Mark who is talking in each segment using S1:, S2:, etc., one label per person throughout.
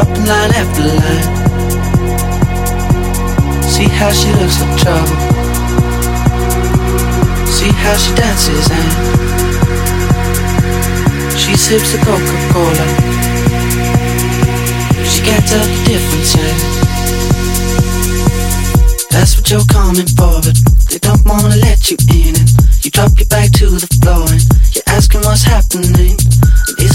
S1: Cupping line after line. See how she looks like trouble. See how she dances and she sips the Coca-Cola. She can't tell the difference. That's what you're coming for, but they don't wanna let you in And You drop your back to the floor and you're asking what's happening.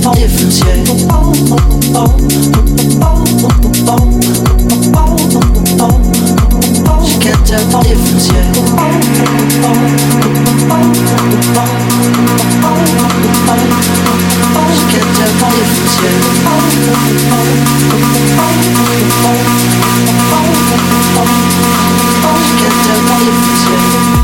S1: the difference yet. She can't tell the difference yet. She can't tell the difference yet. That's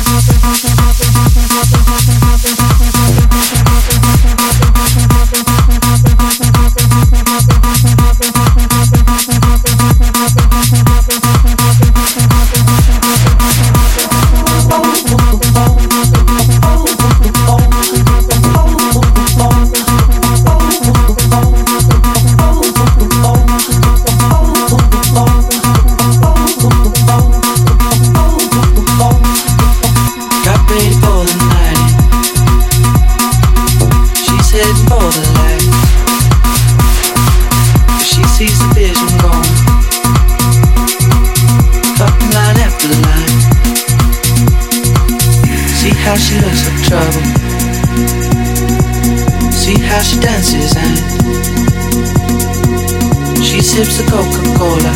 S1: Coca-Cola.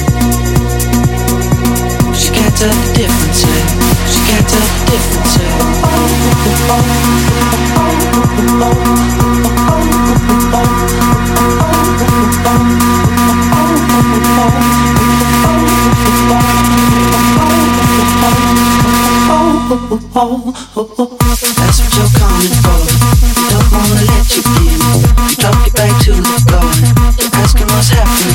S1: She can't tell the difference. She can't tell the difference yet. That's what you're coming for. They don't wanna let you in. You drop your back to the floor. You're asking what's happening.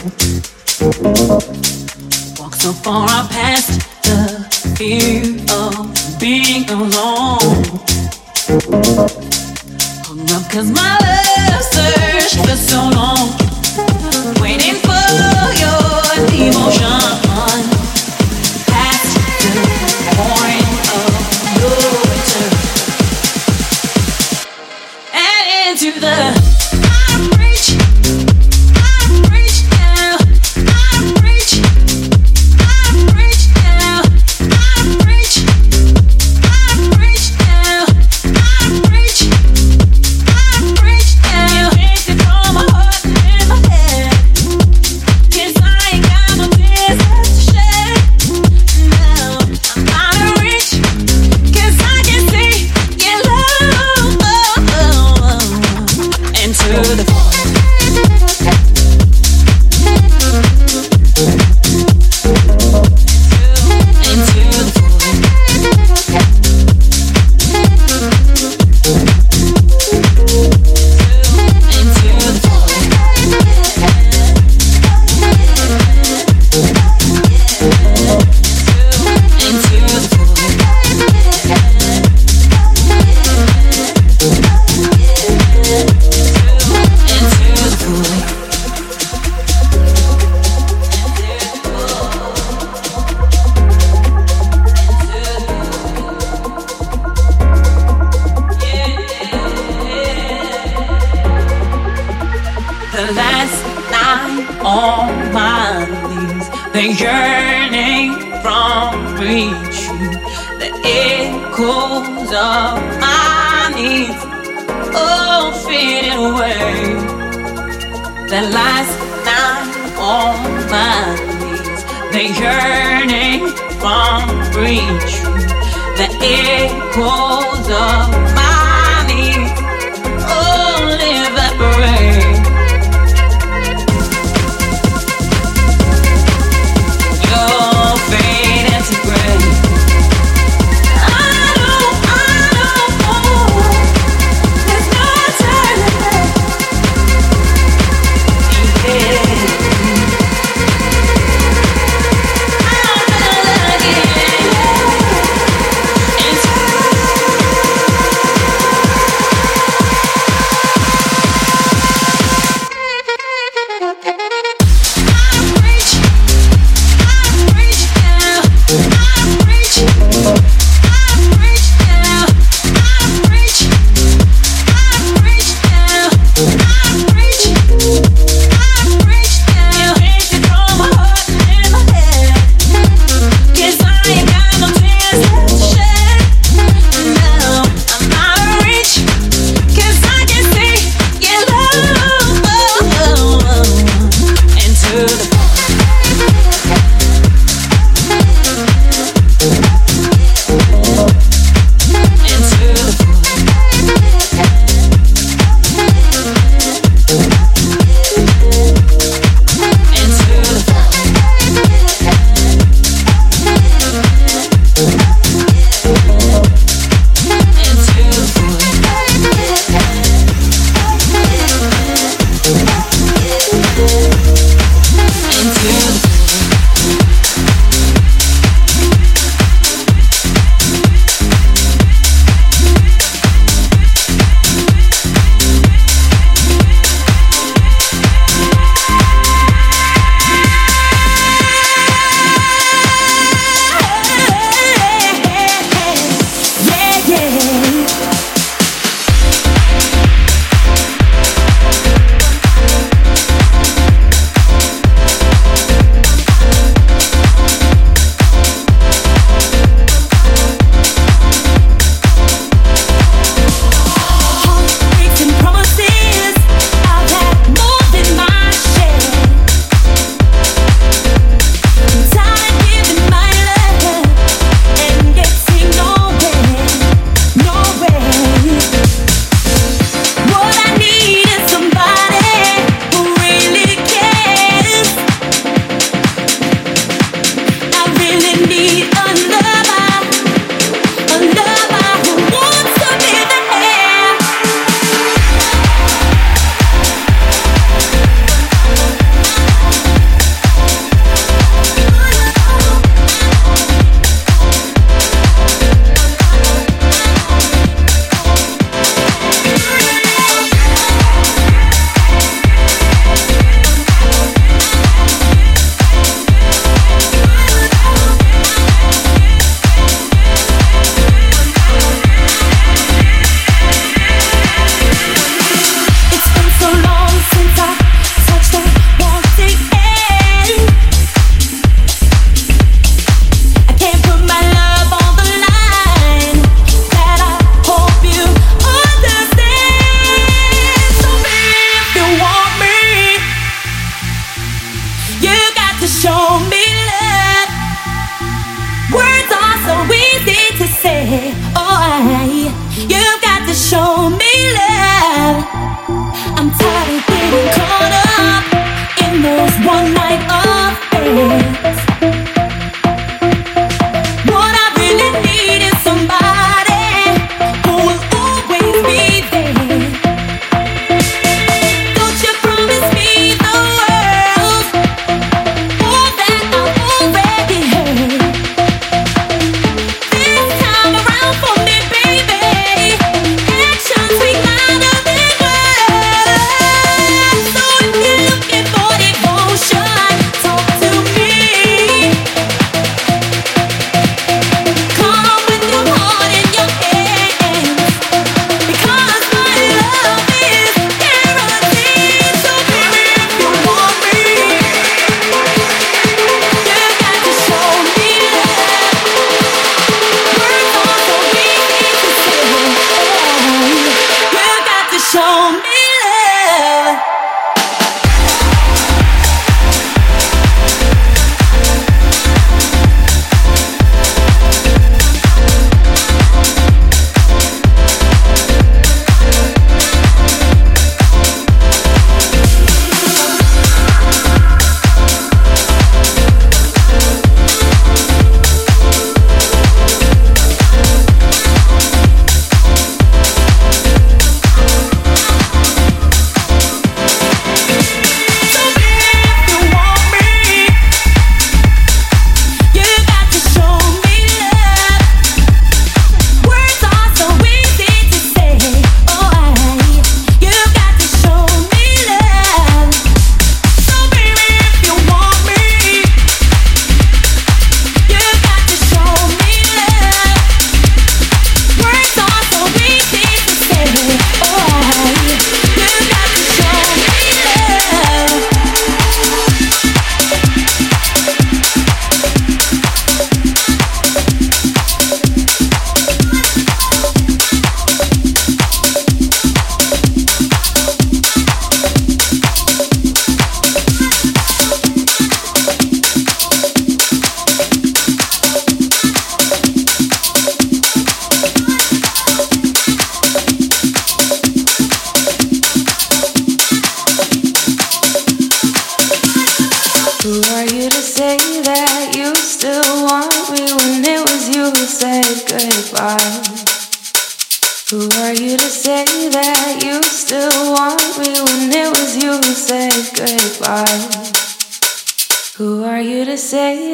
S1: Walk so
S2: far past the fear.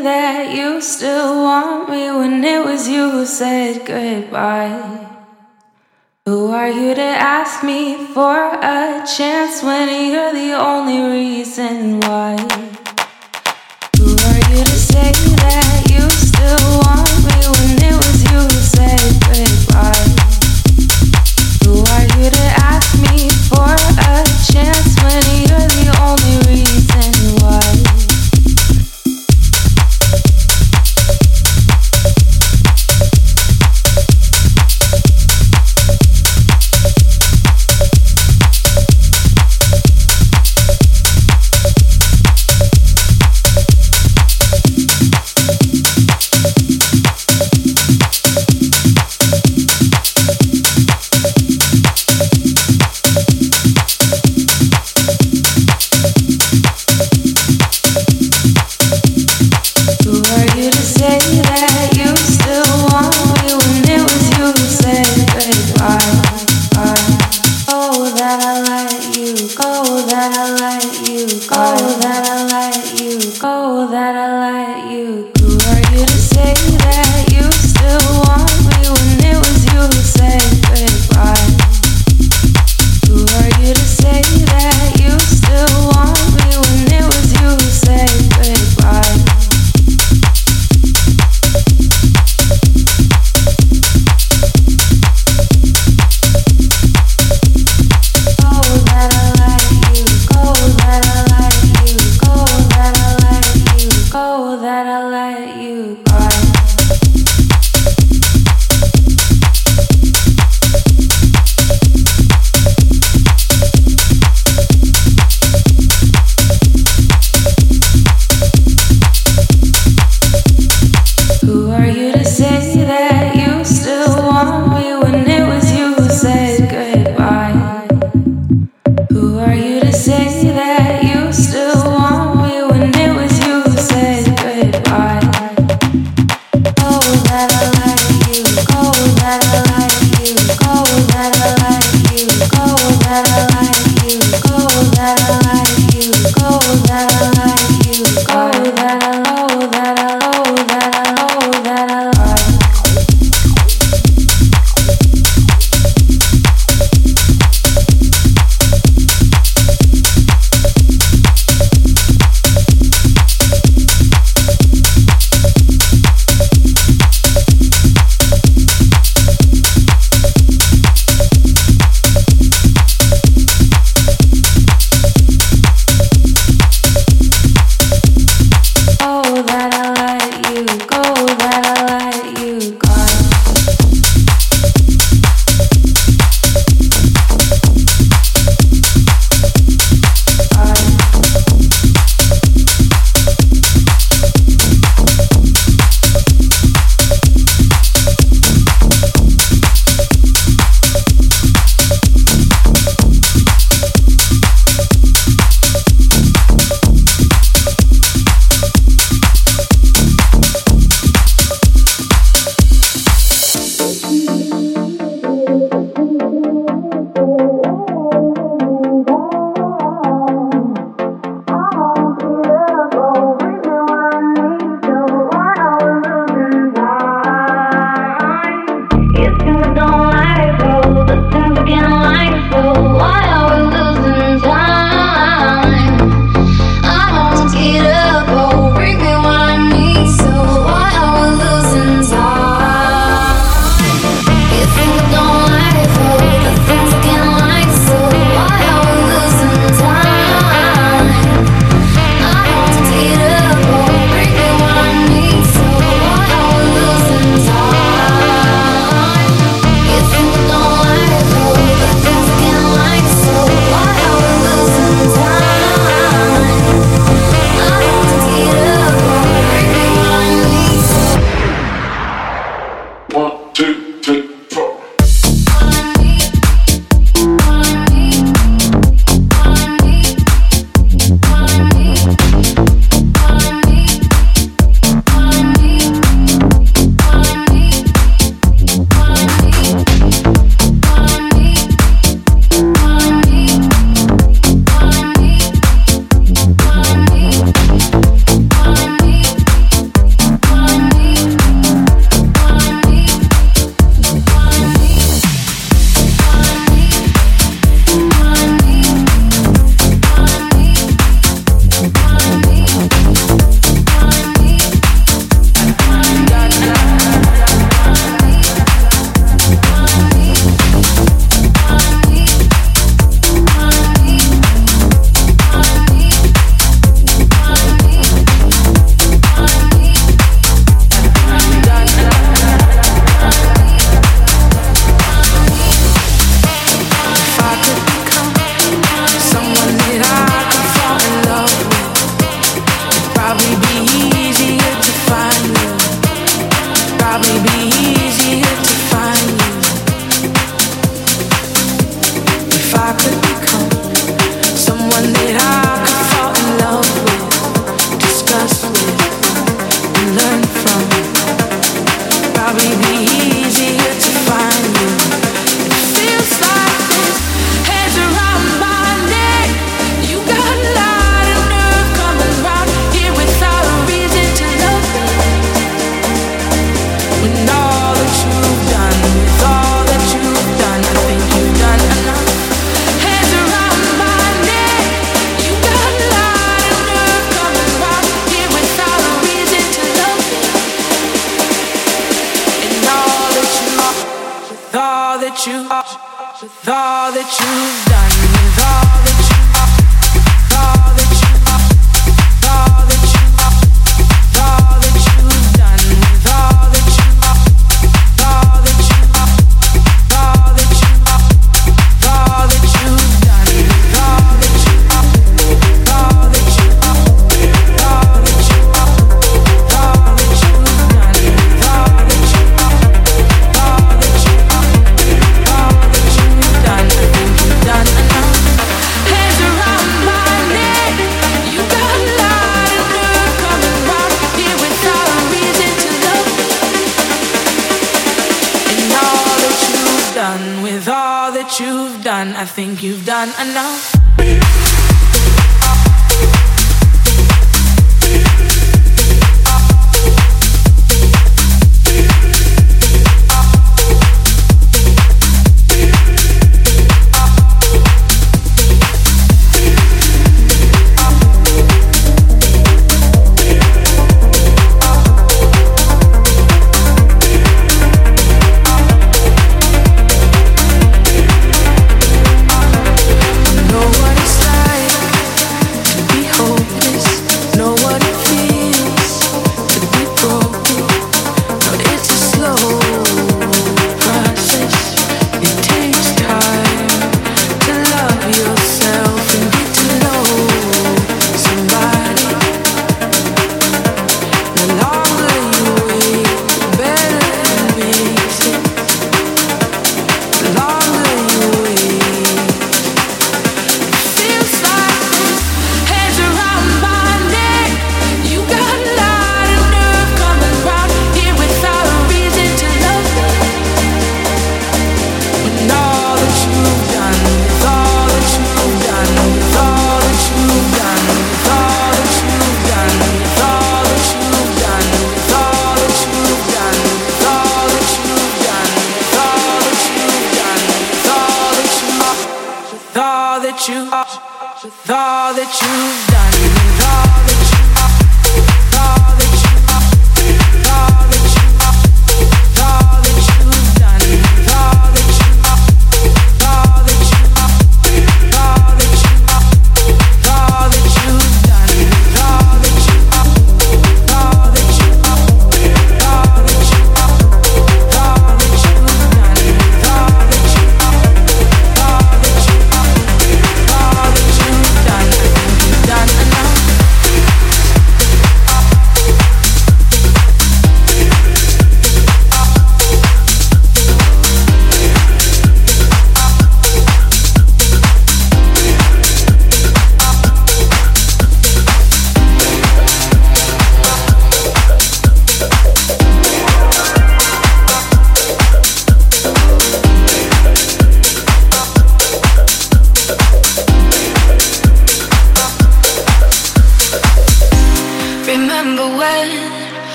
S2: that you still want me when it
S3: was
S2: you who said goodbye. Who are you to ask me for a chance when you're the only reason why? Who are you to say that you still want me when it was you who said goodbye? Who are you to ask me for a chance when you're the only reason why?